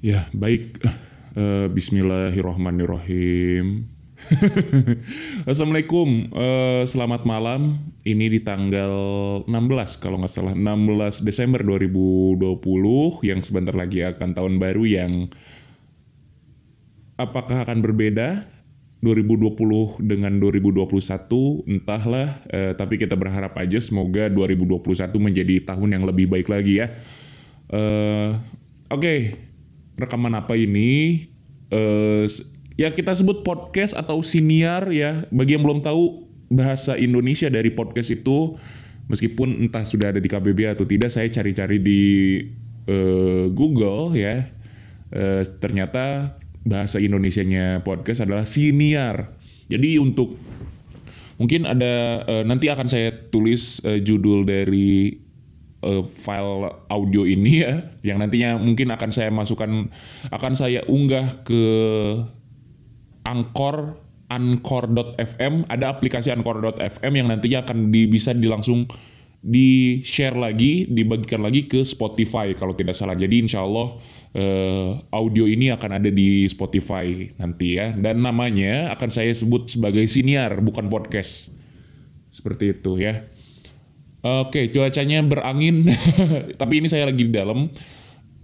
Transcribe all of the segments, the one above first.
Ya, baik. Uh, Bismillahirrahmanirrahim. Assalamualaikum, uh, selamat malam. Ini di tanggal 16 kalau nggak salah, 16 Desember 2020 yang sebentar lagi akan tahun baru yang apakah akan berbeda 2020 dengan 2021 entahlah, uh, tapi kita berharap aja semoga 2021 menjadi tahun yang lebih baik lagi ya. Uh, Oke, okay. Rekaman apa ini? Uh, ya kita sebut podcast atau siniar ya. Bagi yang belum tahu bahasa Indonesia dari podcast itu, meskipun entah sudah ada di KBB atau tidak, saya cari-cari di uh, Google ya. Uh, ternyata bahasa Indonesianya podcast adalah siniar. Jadi untuk mungkin ada uh, nanti akan saya tulis uh, judul dari uh, file audio ini ya yang nantinya mungkin akan saya masukkan akan saya unggah ke Anchor Anchor.fm ada aplikasi Anchor.fm yang nantinya akan di, bisa dilangsung di share lagi dibagikan lagi ke Spotify kalau tidak salah. Jadi insya Allah uh, audio ini akan ada di Spotify nanti ya. Dan namanya akan saya sebut sebagai siniar bukan podcast. Seperti itu ya Oke, cuacanya berangin, tapi ini saya lagi di dalam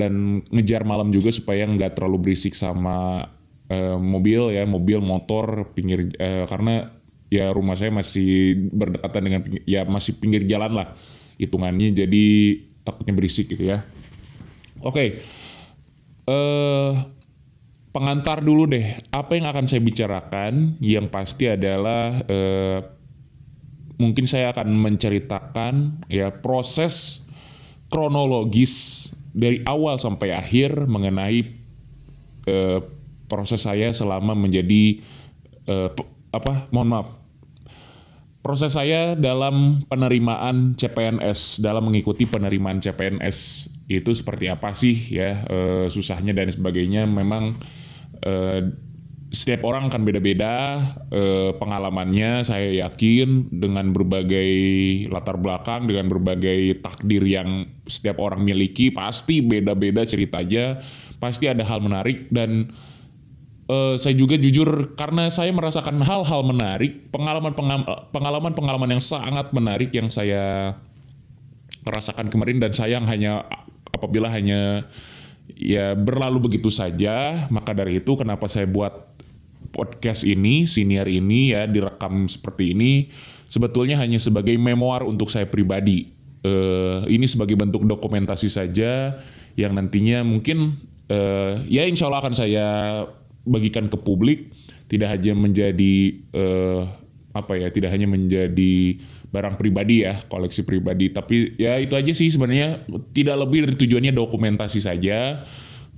dan ngejar malam juga supaya nggak terlalu berisik sama uh, mobil ya, mobil, motor, pinggir uh, karena ya rumah saya masih berdekatan dengan ya masih pinggir jalan lah hitungannya, jadi takutnya berisik gitu ya. Oke, uh, pengantar dulu deh, apa yang akan saya bicarakan? Yang pasti adalah uh, mungkin saya akan menceritakan ya proses kronologis dari awal sampai akhir mengenai eh, proses saya selama menjadi eh, apa mohon maaf. Proses saya dalam penerimaan CPNS dalam mengikuti penerimaan CPNS itu seperti apa sih ya eh, susahnya dan sebagainya. Memang eh, setiap orang akan beda-beda eh, pengalamannya saya yakin dengan berbagai latar belakang dengan berbagai takdir yang setiap orang miliki pasti beda-beda ceritanya pasti ada hal menarik dan eh, saya juga jujur karena saya merasakan hal-hal menarik pengalaman pengalaman pengalaman yang sangat menarik yang saya rasakan kemarin dan sayang hanya apabila hanya ya berlalu begitu saja maka dari itu kenapa saya buat podcast ini, senior ini ya direkam seperti ini sebetulnya hanya sebagai memoir untuk saya pribadi. Uh, ini sebagai bentuk dokumentasi saja yang nantinya mungkin uh, ya insya Allah akan saya bagikan ke publik tidak hanya menjadi uh, apa ya tidak hanya menjadi barang pribadi ya koleksi pribadi tapi ya itu aja sih sebenarnya tidak lebih dari tujuannya dokumentasi saja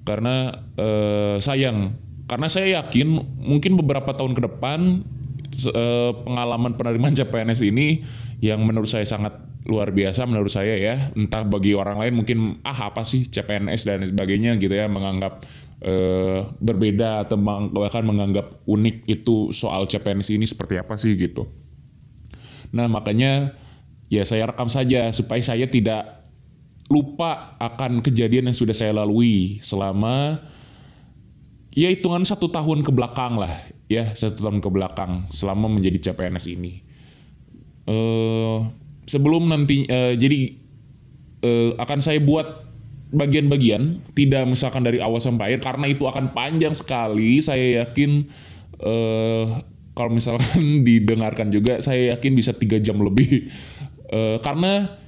karena uh, sayang karena saya yakin mungkin beberapa tahun ke depan eh, pengalaman penerimaan CPNS ini yang menurut saya sangat luar biasa menurut saya ya. Entah bagi orang lain mungkin ah apa sih CPNS dan sebagainya gitu ya menganggap uh, berbeda atau bahkan menganggap unik itu soal CPNS ini seperti apa sih gitu. Nah makanya ya saya rekam saja supaya saya tidak lupa akan kejadian yang sudah saya lalui selama ya hitungan satu tahun ke belakang lah. Ya satu tahun ke belakang selama menjadi CPNS ini. Uh, sebelum nanti uh, jadi uh, akan saya buat bagian-bagian tidak misalkan dari awal sampai akhir karena itu akan panjang sekali saya yakin uh, kalau misalkan didengarkan juga saya yakin bisa tiga jam lebih. Uh, karena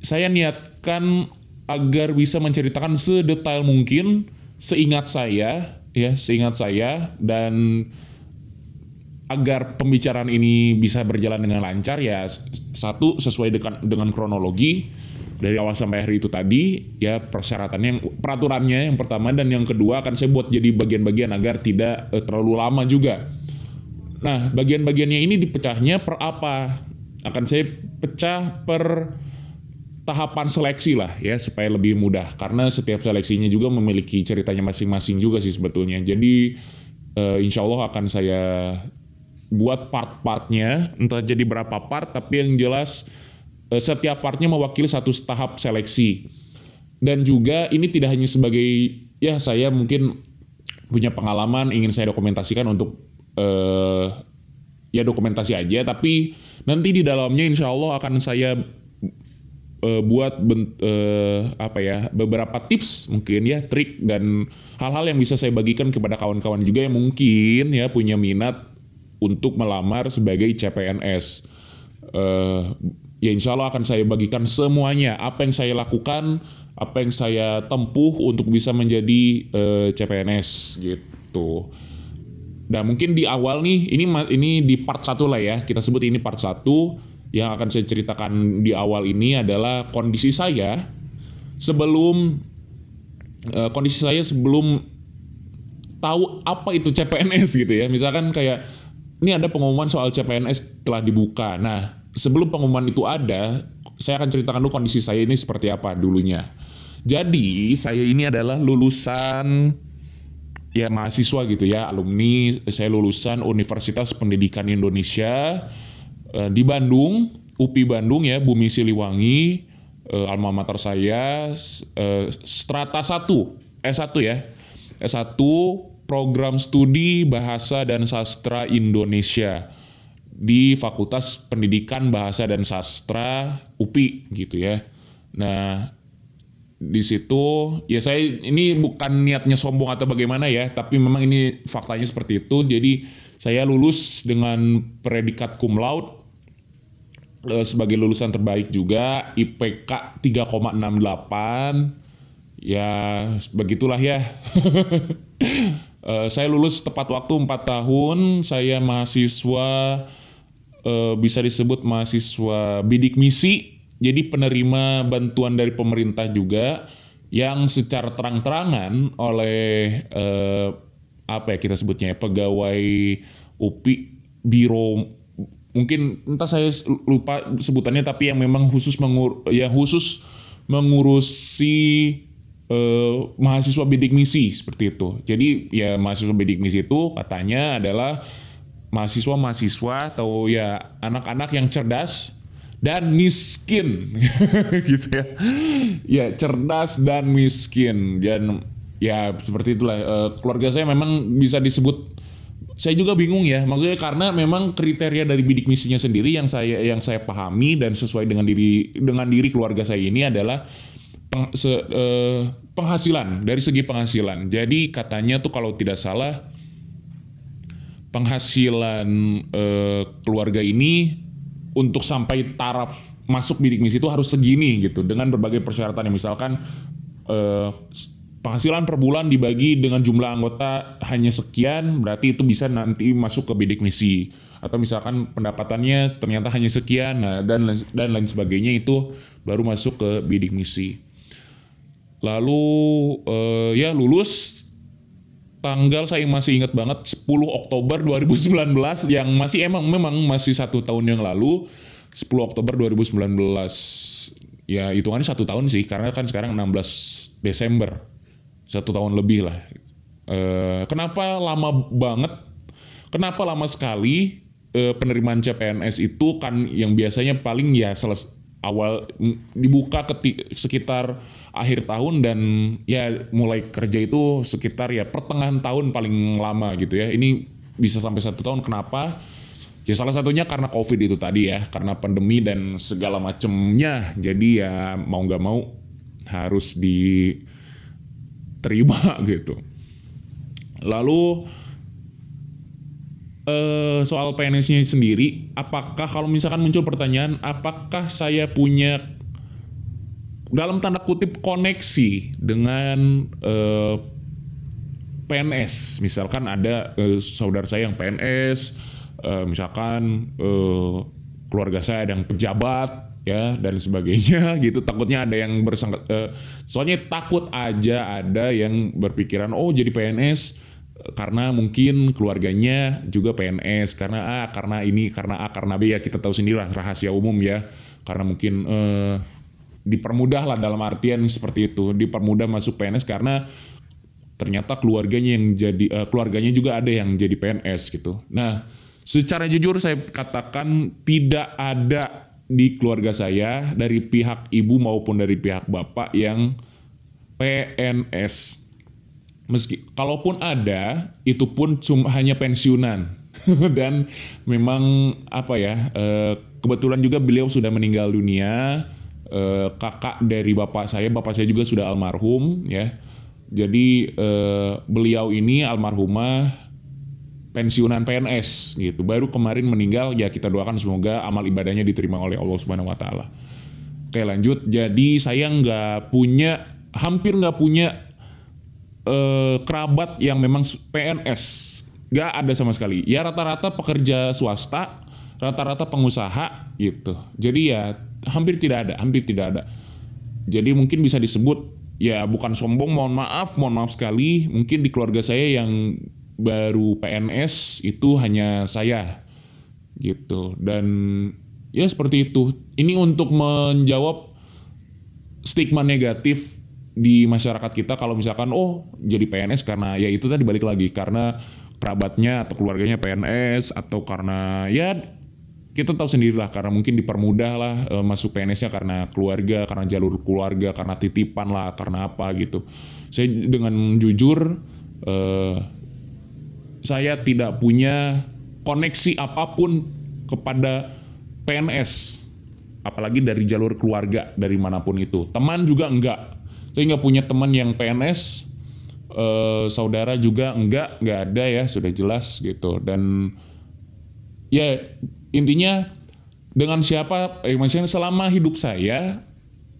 saya niatkan agar bisa menceritakan sedetail mungkin seingat saya ya seingat saya dan agar pembicaraan ini bisa berjalan dengan lancar ya satu sesuai dengan dengan kronologi dari awal sampai akhir itu tadi ya persyaratannya yang peraturannya yang pertama dan yang kedua akan saya buat jadi bagian-bagian agar tidak eh, terlalu lama juga. Nah, bagian-bagiannya ini dipecahnya per apa? Akan saya pecah per tahapan seleksi lah ya supaya lebih mudah. Karena setiap seleksinya juga memiliki ceritanya masing-masing juga sih sebetulnya. Jadi uh, insya Allah akan saya buat part-partnya. Entah jadi berapa part tapi yang jelas uh, setiap partnya mewakili satu tahap seleksi. Dan juga ini tidak hanya sebagai ya saya mungkin punya pengalaman ingin saya dokumentasikan untuk eh, ya dokumentasi aja. Tapi nanti di dalamnya insya Allah akan saya eh, buat ben, eh, apa ya beberapa tips mungkin ya trik dan hal-hal yang bisa saya bagikan kepada kawan-kawan juga yang mungkin ya punya minat untuk melamar sebagai CPNS. Eh, ya insya Allah akan saya bagikan semuanya apa yang saya lakukan, apa yang saya tempuh untuk bisa menjadi eh, CPNS gitu. Nah mungkin di awal nih ini ini di part satu lah ya kita sebut ini part satu yang akan saya ceritakan di awal ini adalah kondisi saya sebelum uh, kondisi saya sebelum tahu apa itu CPNS gitu ya. Misalkan kayak ini ada pengumuman soal CPNS telah dibuka. Nah sebelum pengumuman itu ada saya akan ceritakan dulu kondisi saya ini seperti apa dulunya. Jadi saya ini adalah lulusan ya mahasiswa gitu ya alumni. Saya lulusan Universitas Pendidikan Indonesia eh, di Bandung UPI Bandung ya Bumi Siliwangi eh, alma mater saya eh, strata 1 S1 ya. S1 program studi bahasa dan sastra Indonesia di Fakultas Pendidikan Bahasa dan Sastra UPI gitu ya. Nah di situ ya saya ini bukan niatnya sombong atau bagaimana ya tapi memang ini faktanya seperti itu. Jadi saya lulus dengan predikat cum laude sebagai lulusan terbaik juga IPK 3,68 ya begitulah ya. Eh, saya lulus tepat waktu 4 tahun. Saya mahasiswa eh, bisa disebut mahasiswa bidik misi. Jadi penerima bantuan dari pemerintah juga yang secara terang-terangan oleh eh, apa ya kita sebutnya ya, pegawai UPI biro mungkin entah saya lupa sebutannya tapi yang memang khusus mengur ya khusus mengurusi eh, mahasiswa bidik misi seperti itu. Jadi ya mahasiswa bidik misi itu katanya adalah mahasiswa-mahasiswa atau ya anak-anak yang cerdas dan miskin. Gitu ya. Ya cerdas dan miskin. Dan ya seperti itulah uh, keluarga saya memang bisa disebut saya juga bingung ya maksudnya karena memang kriteria dari bidik misinya sendiri yang saya yang saya pahami dan sesuai dengan diri dengan diri keluarga saya ini adalah peng, se, uh, penghasilan dari segi penghasilan. Jadi katanya tuh kalau tidak salah penghasilan uh, keluarga ini untuk sampai taraf masuk bidik misi itu harus segini gitu dengan berbagai persyaratan. Yang misalkan eh, penghasilan per bulan dibagi dengan jumlah anggota hanya sekian berarti itu bisa nanti masuk ke bidik misi. Atau misalkan pendapatannya ternyata hanya sekian nah, dan dan lain sebagainya itu baru masuk ke bidik misi. Lalu eh, ya lulus. Tanggal saya masih ingat banget 10 Oktober 2019 yang masih emang memang masih satu tahun yang lalu. 10 Oktober 2019 ya hitungannya satu tahun sih karena kan sekarang 16 Desember satu tahun lebih lah. E, kenapa lama banget? Kenapa lama sekali e, penerimaan CPNS itu kan yang biasanya paling ya seles awal dibuka ke sekitar akhir tahun dan ya mulai kerja itu sekitar ya pertengahan tahun paling lama gitu ya. Ini bisa sampai satu tahun kenapa? Ya salah satunya karena covid itu tadi ya karena pandemi dan segala macemnya. Jadi ya mau nggak mau harus diterima gitu lalu uh, soal PNS-nya sendiri, apakah kalau misalkan muncul pertanyaan, apakah saya punya dalam tanda kutip koneksi dengan uh, eh, PNS? Misalkan ada uh, saudara saya yang PNS, uh, misalkan uh, keluarga saya ada yang pejabat, ya dan sebagainya gitu. Takutnya ada yang bersangka uh, soalnya takut aja ada yang berpikiran oh jadi PNS karena mungkin keluarganya juga PNS karena A karena ini karena A karena B ya kita tahu sendiri lah rahasia umum ya. Karena mungkin eh, dipermudah lah dalam artian seperti itu dipermudah masuk PNS karena ternyata keluarganya yang jadi eh, keluarganya juga ada yang jadi PNS gitu. Nah secara jujur saya katakan tidak ada di keluarga saya dari pihak ibu maupun dari pihak bapak yang PNS meski kalaupun ada itu pun cuma hanya pensiunan. Dan memang apa ya eh, kebetulan juga beliau sudah meninggal dunia. Eh, kakak dari bapak saya bapak saya juga sudah almarhum ya. Jadi eh, beliau ini almarhumah pensiunan PNS gitu. Baru kemarin meninggal ya kita doakan semoga amal ibadahnya diterima oleh Allah Subhanahu wa taala. Oke, lanjut. Jadi saya nggak punya hampir nggak punya eh, kerabat yang memang PNS. Nggak ada sama sekali. Ya rata-rata pekerja swasta, rata-rata pengusaha gitu. Jadi ya hampir tidak ada, hampir tidak ada. Jadi mungkin bisa disebut ya bukan sombong, mohon maaf, mohon maaf sekali. Mungkin di keluarga saya yang baru PNS itu hanya saya gitu dan ya seperti itu ini untuk menjawab stigma negatif di masyarakat kita kalau misalkan oh jadi PNS karena ya itu tadi balik lagi karena kerabatnya atau keluarganya PNS atau karena ya kita tahu sendirilah karena mungkin dipermudah lah e, masuk PNS-nya karena keluarga, karena jalur keluarga, karena titipan lah, karena apa gitu. Saya dengan jujur e, saya tidak punya koneksi apa pun kepada PNS apalagi dari jalur keluarga dari mana pun itu. Teman juga enggak. Saya nggak punya teman yang PNS eh, saudara juga enggak enggak ada ya sudah jelas gitu. Dan ya intinya dengan siapa eh, maksudnya selama hidup saya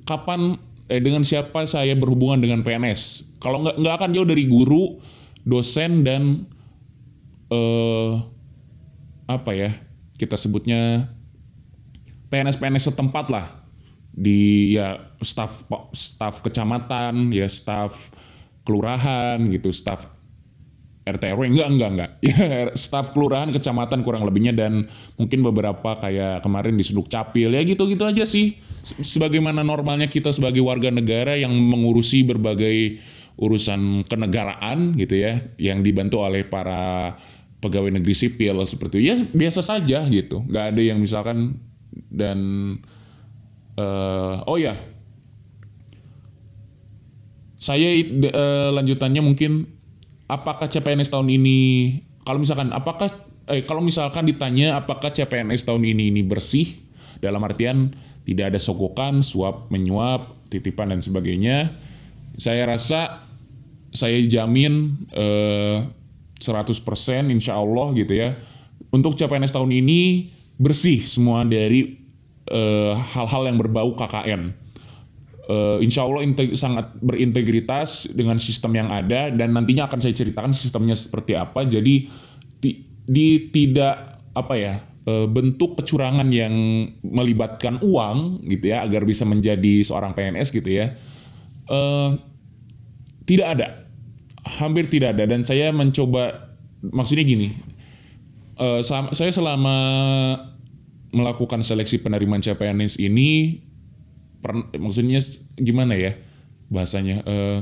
kapan eh, dengan siapa saya berhubungan dengan PNS kalau nggak nggak akan jauh dari guru dosen dan eh, apa ya kita sebutnya PNS-PNS setempat lah. Di ya staf staf kecamatan ya staf kelurahan gitu staf RT RW enggak enggak enggak. Ya staf kelurahan kecamatan kurang lebihnya dan mungkin beberapa kayak kemarin di Suduk Capil. Ya gitu-gitu aja sih. Sebagaimana normalnya kita sebagai warga negara yang mengurusi berbagai urusan kenegaraan gitu ya yang dibantu oleh para pegawai negeri sipil seperti itu. Ya biasa saja gitu. Nggak ada yang misalkan dan uh, oh ya. Saya uh, lanjutannya mungkin apakah CPNS tahun ini kalau misalkan apakah eh kalau misalkan ditanya apakah CPNS tahun ini ini bersih dalam artian tidak ada sogokan suap menyuap titipan dan sebagainya saya rasa saya jamin eh, 100% insya Allah gitu ya. Untuk CPNS tahun ini bersih semua dari eh, hal-hal uh, yang berbau KKN. Uh, eh, insya Allah sangat berintegritas dengan sistem yang ada dan nantinya akan saya ceritakan sistemnya seperti apa. Jadi ti di tidak apa ya uh, bentuk kecurangan yang melibatkan uang gitu ya agar bisa menjadi seorang PNS gitu ya. Uh, tidak ada hampir tidak ada. Dan saya mencoba maksudnya gini uh, saya selama melakukan seleksi penerimaan CPNS ini per, maksudnya gimana ya bahasanya uh,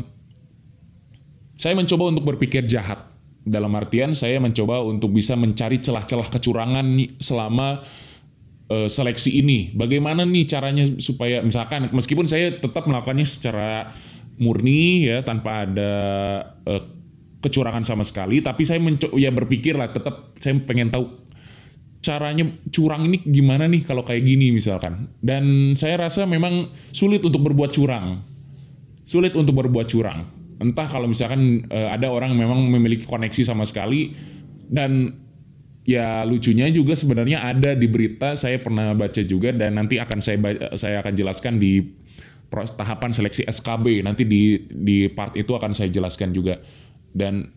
saya mencoba untuk berpikir jahat. Dalam artian saya mencoba untuk bisa mencari celah-celah kecurangan selama uh, seleksi ini. Bagaimana nih caranya supaya misalkan meskipun saya tetap melakukannya secara murni ya tanpa ada uh, kecurangan sama sekali. Tapi saya mencoba ya berpikir lah tetap saya pengen tahu caranya curang ini gimana nih kalau kayak gini misalkan. Dan saya rasa memang sulit untuk berbuat curang. Sulit untuk berbuat curang. Entah kalau misalkan uh, ada orang memang memiliki koneksi sama sekali. Dan ya lucunya juga sebenarnya ada di berita saya pernah baca juga dan nanti akan saya saya akan jelaskan di tahapan seleksi SKB nanti di di part itu akan saya jelaskan juga. Dan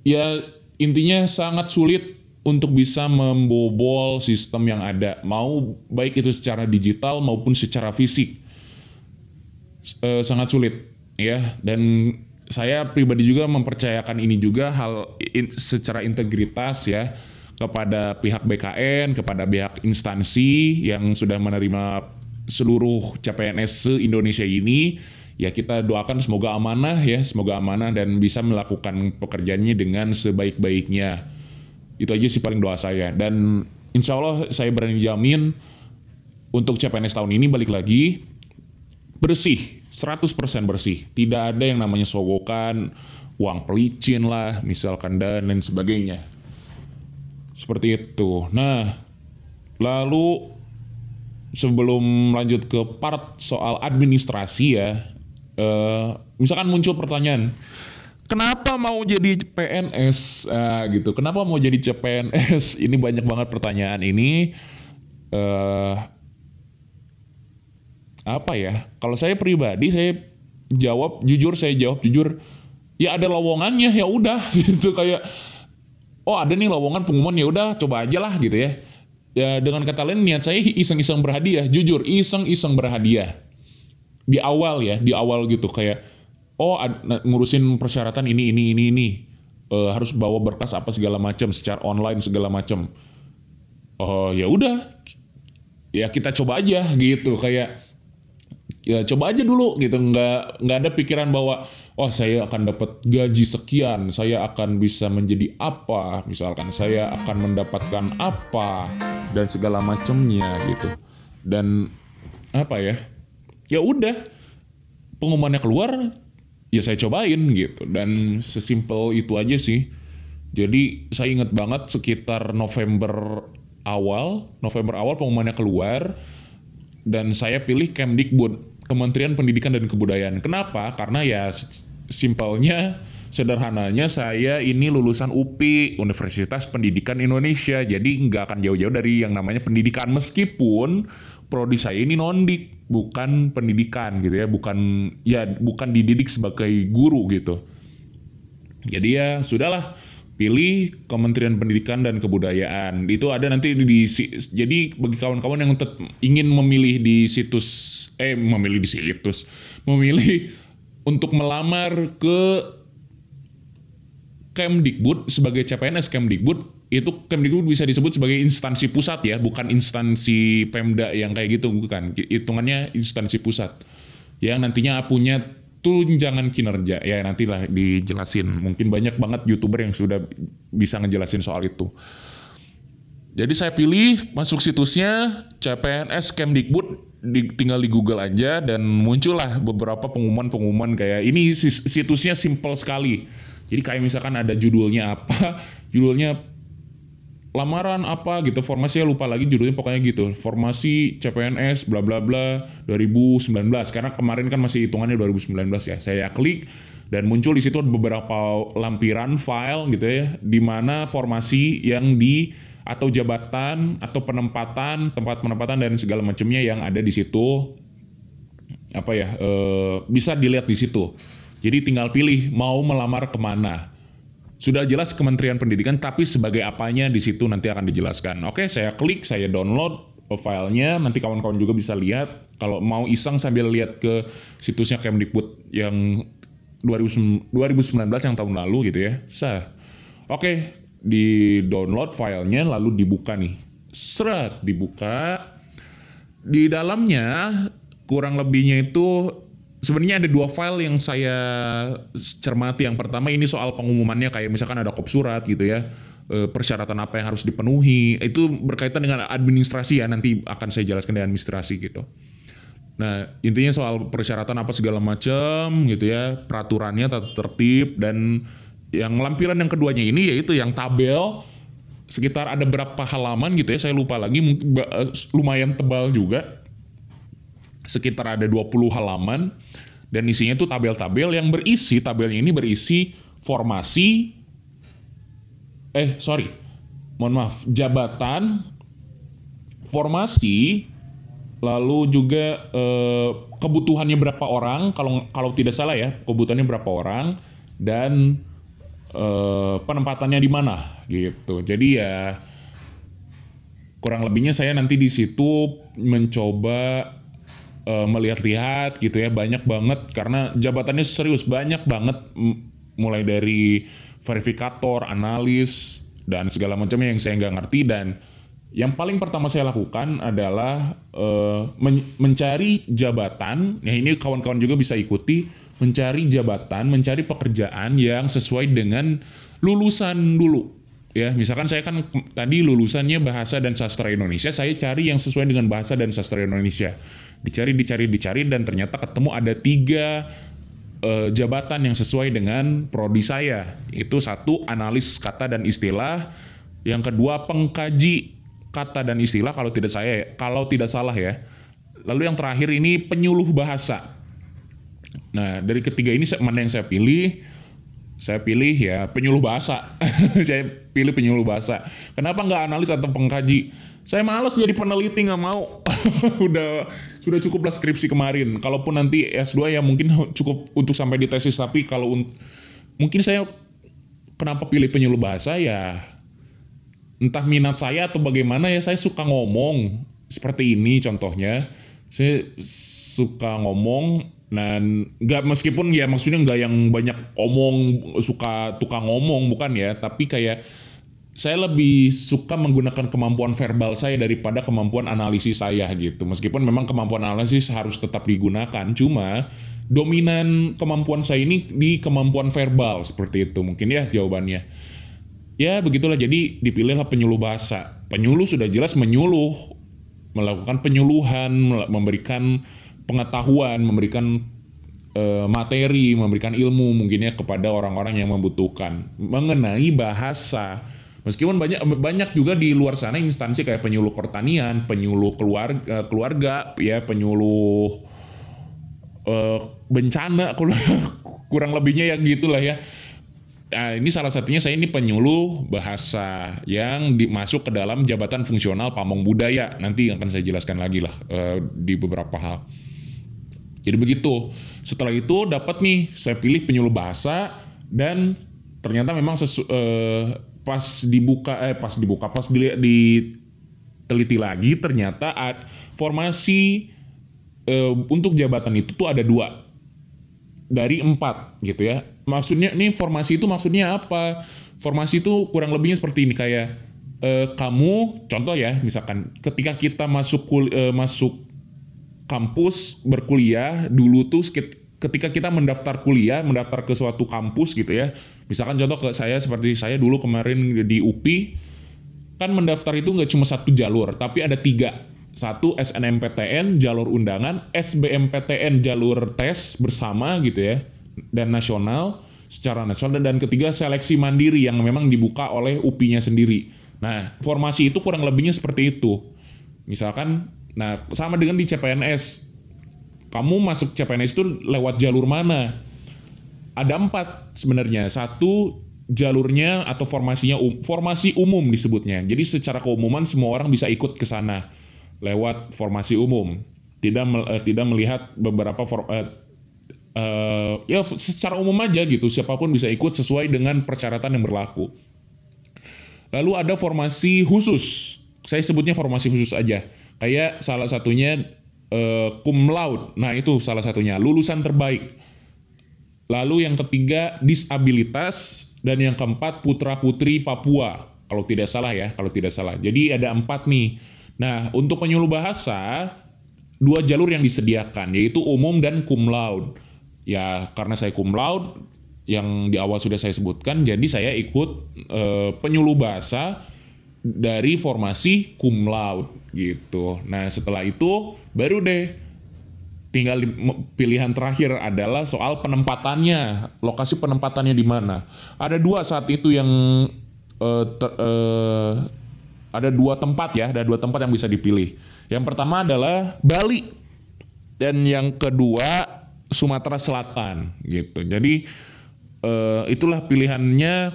ya intinya sangat sulit untuk bisa membobol sistem yang ada. Mau baik itu secara digital maupun secara fisik. E, sangat sulit ya. Dan saya pribadi juga mempercayakan ini juga hal in, secara integritas ya kepada pihak BKN kepada pihak instansi yang sudah menerima seluruh CPNS se-Indonesia ini ya kita doakan semoga amanah ya, semoga amanah dan bisa melakukan pekerjaannya dengan sebaik-baiknya. Itu aja sih paling doa saya dan insya Allah saya berani jamin untuk CPNS tahun ini balik lagi bersih, 100% bersih. Tidak ada yang namanya sogokan, uang pelicin lah, misalkan dan lain sebagainya. Seperti itu. Nah, lalu sebelum lanjut ke part soal administrasi ya, eh, misalkan muncul pertanyaan, kenapa mau jadi PNS ah, gitu? Kenapa mau jadi CPNS? Ini banyak banget pertanyaan ini. Eh, apa ya? Kalau saya pribadi saya jawab jujur saya jawab jujur ya ada lowongannya ya udah gitu kayak oh ada nih lowongan pengumuman ya udah coba aja lah gitu ya ya dengan kata lain niat saya iseng-iseng berhadiah. Jujur iseng-iseng berhadiah. Di awal ya di awal gitu. Kayak oh ngurusin persyaratan ini ini ini ini. Eh, harus bawa berkas apa segala macam secara online segala macam. Oh ya udah. Ya kita coba aja gitu. Kayak ya coba aja dulu gitu. Nggak nggak ada pikiran bahwa oh saya akan dapat gaji sekian saya akan bisa menjadi apa. Misalkan saya akan mendapatkan apa dan segala macamnya gitu. Dan apa ya? Ya udah pengumumannya keluar ya saya cobain gitu. Dan sesimpel itu aja sih. Jadi saya ingat banget sekitar November awal November awal pengumumannya keluar dan saya pilih Kemdikbud Kementerian Pendidikan dan Kebudayaan. Kenapa? Karena ya simpelnya sederhananya saya ini lulusan UPI Universitas Pendidikan Indonesia. Jadi nggak akan jauh-jauh dari yang namanya pendidikan. Meskipun prodi saya ini nondik bukan pendidikan gitu ya. Bukan ya bukan dididik sebagai guru gitu. Jadi ya sudahlah pilih Kementerian Pendidikan dan Kebudayaan. Itu ada nanti di jadi bagi kawan-kawan yang tet- ingin memilih di situs eh memilih di situs memilih untuk melamar ke Kemdikbud sebagai CPNS Kemdikbud itu Kemdikbud bisa disebut sebagai instansi pusat ya, bukan instansi Pemda yang kayak gitu bukan. Hitungannya instansi pusat yang nantinya punya tunjangan kinerja. Ya nantilah dijelasin. Mungkin banyak banget YouTuber yang sudah bisa ngejelasin soal itu. Jadi saya pilih masuk situsnya CPNS Kemdikbud di, tinggal di Google aja dan muncullah beberapa pengumuman-pengumuman kayak ini situsnya simple sekali. Jadi kayak misalkan ada judulnya apa, judulnya lamaran apa gitu, formasinya lupa lagi judulnya pokoknya gitu. Formasi CPNS bla bla bla 2019 karena kemarin kan masih hitungannya 2019 ya. Saya klik dan muncul di situ beberapa lampiran file gitu ya di mana formasi yang di atau jabatan atau penempatan tempat penempatan dan segala macamnya yang ada di situ apa ya eh, bisa dilihat di situ jadi tinggal pilih mau melamar ke mana. Sudah jelas Kementerian Pendidikan tapi sebagai apanya di situ nanti akan dijelaskan. Oke saya klik saya download filenya. Nanti kawan-kawan juga bisa lihat. Kalau mau iseng sambil lihat ke situsnya Kemdikbud yang 2000 2019 yang tahun lalu gitu ya. Sah. Oke di download filenya lalu dibuka nih. Seret dibuka. Di dalamnya kurang lebihnya itu sebenarnya ada dua file yang saya cermati. Yang pertama ini soal pengumumannya kayak misalkan ada kop surat gitu ya. eh, persyaratan apa yang harus dipenuhi. Itu berkaitan dengan administrasi ya nanti akan saya jelaskan di administrasi gitu. Nah, intinya soal persyaratan apa segala macam gitu ya, peraturannya tata tertib dan yang lampiran yang keduanya ini yaitu yang tabel sekitar ada berapa halaman gitu ya, saya lupa lagi eh, lumayan tebal juga. Sekitar ada 20 halaman dan isinya tuh tabel-tabel yang berisi tabelnya ini berisi formasi eh sorry. Mohon maaf, jabatan formasi lalu juga eh, kebutuhannya berapa orang kalau kalau tidak salah ya kebutuhannya berapa orang dan eh, penempatannya di mana gitu jadi ya kurang lebihnya saya nanti di situ mencoba eh, melihat-lihat gitu ya banyak banget karena jabatannya serius banyak banget mulai dari verifikator analis dan segala macamnya yang saya nggak ngerti dan yang paling pertama saya lakukan adalah eh, men- mencari jabatan. Ya ini kawan-kawan juga bisa ikuti mencari jabatan, mencari pekerjaan yang sesuai dengan lulusan dulu. Ya, misalkan saya kan tadi lulusannya bahasa dan sastra Indonesia, saya cari yang sesuai dengan bahasa dan sastra Indonesia. Dicari, dicari, dicari, dan ternyata ketemu ada tiga eh, jabatan yang sesuai dengan prodi saya. Itu satu analis kata dan istilah, yang kedua pengkaji kata dan istilah kalau tidak saya kalau tidak salah ya. Lalu yang terakhir ini penyuluh bahasa. Nah, dari ketiga ini mana yang saya pilih? Saya pilih ya penyuluh bahasa. saya pilih penyuluh bahasa. Kenapa nggak analis atau pengkaji? Saya males jadi peneliti nggak mau. Udah sudah cukup lah skripsi kemarin. Kalaupun nanti S2 ya mungkin cukup untuk sampai di tesis. Tapi kalau mungkin saya kenapa pilih penyuluh bahasa ya entah minat saya atau bagaimana ya saya suka ngomong seperti ini contohnya saya suka ngomong dan nggak meskipun ya maksudnya nggak yang banyak omong suka tukang ngomong bukan ya tapi kayak saya lebih suka menggunakan kemampuan verbal saya daripada kemampuan analisis saya gitu meskipun memang kemampuan analisis harus tetap digunakan cuma dominan kemampuan saya ini di kemampuan verbal seperti itu mungkin ya jawabannya Ya begitulah jadi dipilihlah penyuluh bahasa. Penyuluh sudah jelas menyuluh, melakukan penyuluhan, memberikan pengetahuan, memberikan e, materi, memberikan ilmu mungkinnya kepada orang-orang yang membutuhkan mengenai bahasa. Meskipun banyak banyak juga di luar sana instansi kayak penyuluh pertanian, penyuluh keluarga, keluarga ya penyuluh e, bencana kurang lebihnya ya gitulah ya Nah, ini salah satunya saya ini penyuluh bahasa yang dimasuk ke dalam jabatan fungsional pamong budaya. Nanti akan saya jelaskan lagi lah uh, di beberapa hal. Jadi begitu. Setelah itu dapat nih saya pilih penyuluh bahasa dan ternyata memang sesu, uh, pas dibuka eh pas dibuka pas di, di teliti lagi ternyata ad, formasi uh, untuk jabatan itu tuh ada dua dari empat gitu ya. Maksudnya ini formasi itu maksudnya apa? Formasi itu kurang lebihnya seperti ini kayak eh, kamu contoh ya misalkan ketika kita masuk kul, eh, masuk kampus berkuliah dulu tuh ketika kita mendaftar kuliah, mendaftar ke suatu kampus gitu ya. Misalkan contoh ke saya seperti saya dulu kemarin di UPI kan mendaftar itu nggak cuma satu jalur, tapi ada tiga satu SNMPTN jalur undangan, SBMPTN jalur tes bersama gitu ya, dan nasional secara nasional dan ketiga seleksi mandiri yang memang dibuka oleh UPI-nya sendiri. Nah, formasi itu kurang lebihnya seperti itu. Misalkan, nah sama dengan di CPNS, kamu masuk CPNS itu lewat jalur mana? Ada empat sebenarnya. Satu jalurnya atau formasinya um, formasi umum disebutnya. Jadi secara keumuman semua orang bisa ikut ke sana lewat formasi umum, tidak uh, tidak melihat beberapa for, uh, uh, ya secara umum aja gitu siapa pun bisa ikut sesuai dengan persyaratan yang berlaku. Lalu ada formasi khusus, saya sebutnya formasi khusus aja. Kayak salah satunya uh, cum laude, nah itu salah satunya lulusan terbaik. Lalu yang ketiga disabilitas dan yang keempat putra putri Papua kalau tidak salah ya kalau tidak salah. Jadi ada empat nih Nah, untuk penyuluh bahasa, dua jalur yang disediakan, yaitu umum dan cum laude. Ya, karena saya cum laude, yang di awal sudah saya sebutkan, jadi saya ikut e, penyuluh bahasa dari formasi cum laude gitu. Nah, setelah itu baru deh tinggal pilihan terakhir adalah soal penempatannya, lokasi penempatannya di mana. Ada dua saat itu yang uh, ter, uh, ada dua tempat ya, ada dua tempat yang bisa dipilih. Yang pertama adalah Bali dan yang kedua Sumatera Selatan gitu. Jadi uh, itulah pilihannya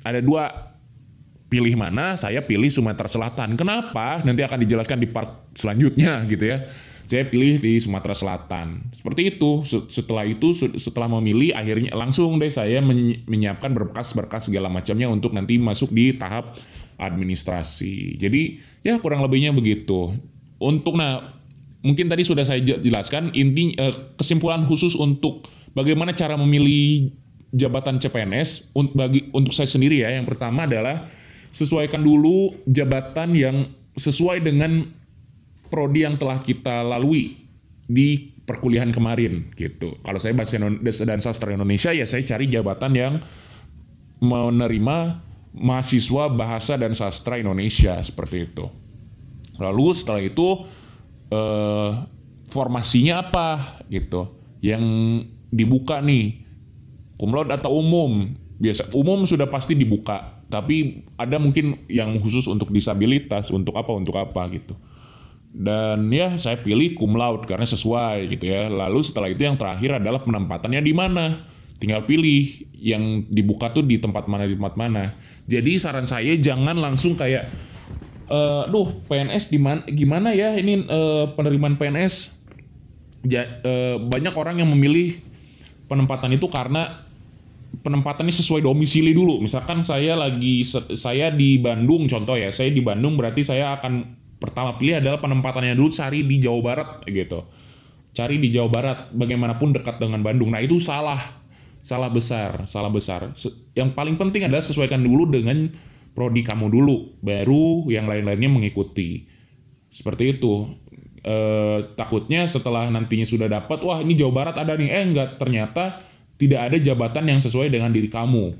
ada dua pilih mana saya pilih Sumatera Selatan kenapa nanti akan dijelaskan di part selanjutnya gitu ya saya pilih di Sumatera Selatan seperti itu setelah itu setelah memilih akhirnya langsung deh saya menyiapkan berkas-berkas segala macamnya untuk nanti masuk di tahap administrasi. Jadi ya kurang lebihnya begitu. Untuk nah mungkin tadi sudah saya jelaskan inti eh, kesimpulan khusus untuk bagaimana cara memilih jabatan CPNS bagi untuk saya sendiri ya. Yang pertama adalah sesuaikan dulu jabatan yang sesuai dengan prodi yang telah kita lalui di perkuliahan kemarin gitu. Kalau saya bahasa dan sastra Indonesia ya saya cari jabatan yang menerima mahasiswa bahasa dan sastra Indonesia seperti itu. Lalu setelah itu eh, formasinya apa gitu. yang dibuka nih laude atau umum biasa umum sudah pasti dibuka tapi ada mungkin yang khusus untuk disabilitas untuk apa untuk apa gitu. Dan ya saya pilih cum laude karena sesuai gitu ya. Lalu setelah itu yang terakhir adalah penempatannya di mana? Tinggal pilih yang dibuka tuh di tempat mana di tempat mana. Jadi saran saya jangan langsung kayak eh duh PNS di mana gimana ya ini eh, penerimaan PNS ja- eh, banyak orang yang memilih penempatan itu karena penempatannya sesuai domisili dulu. Misalkan saya lagi saya di Bandung contoh ya, saya di Bandung berarti saya akan pertama pilih adalah penempatannya dulu cari di Jawa Barat gitu. Cari di Jawa Barat bagaimanapun dekat dengan Bandung. Nah, itu salah. Salah besar, salah besar. Yang paling penting adalah sesuaikan dulu dengan prodi kamu dulu, baru yang lain-lainnya mengikuti. Seperti itu. Eh, takutnya setelah nantinya sudah dapat, wah ini Jawa Barat ada nih, eh enggak, ternyata tidak ada jabatan yang sesuai dengan diri kamu.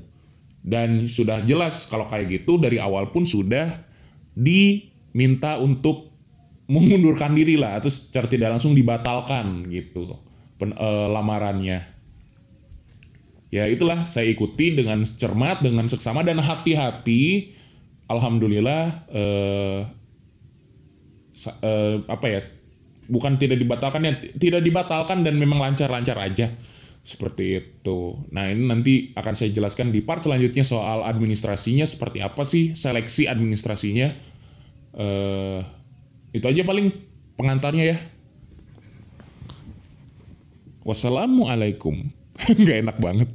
Dan sudah jelas kalau kayak gitu dari awal pun sudah diminta untuk mengundurkan diri lah, atau secara tidak langsung dibatalkan gitu pen- eh, lamarannya. Ya itulah saya ikuti dengan cermat, dengan seksama dan hati-hati. Alhamdulillah eh, sa- eh, apa ya bukan tidak dibatalkan ya tidak dibatalkan dan memang lancar-lancar aja seperti itu. Nah ini nanti akan saya jelaskan di part selanjutnya soal administrasinya seperti apa sih seleksi administrasinya. eh itu aja paling pengantarnya ya. Wassalamualaikum. Nggak enak banget.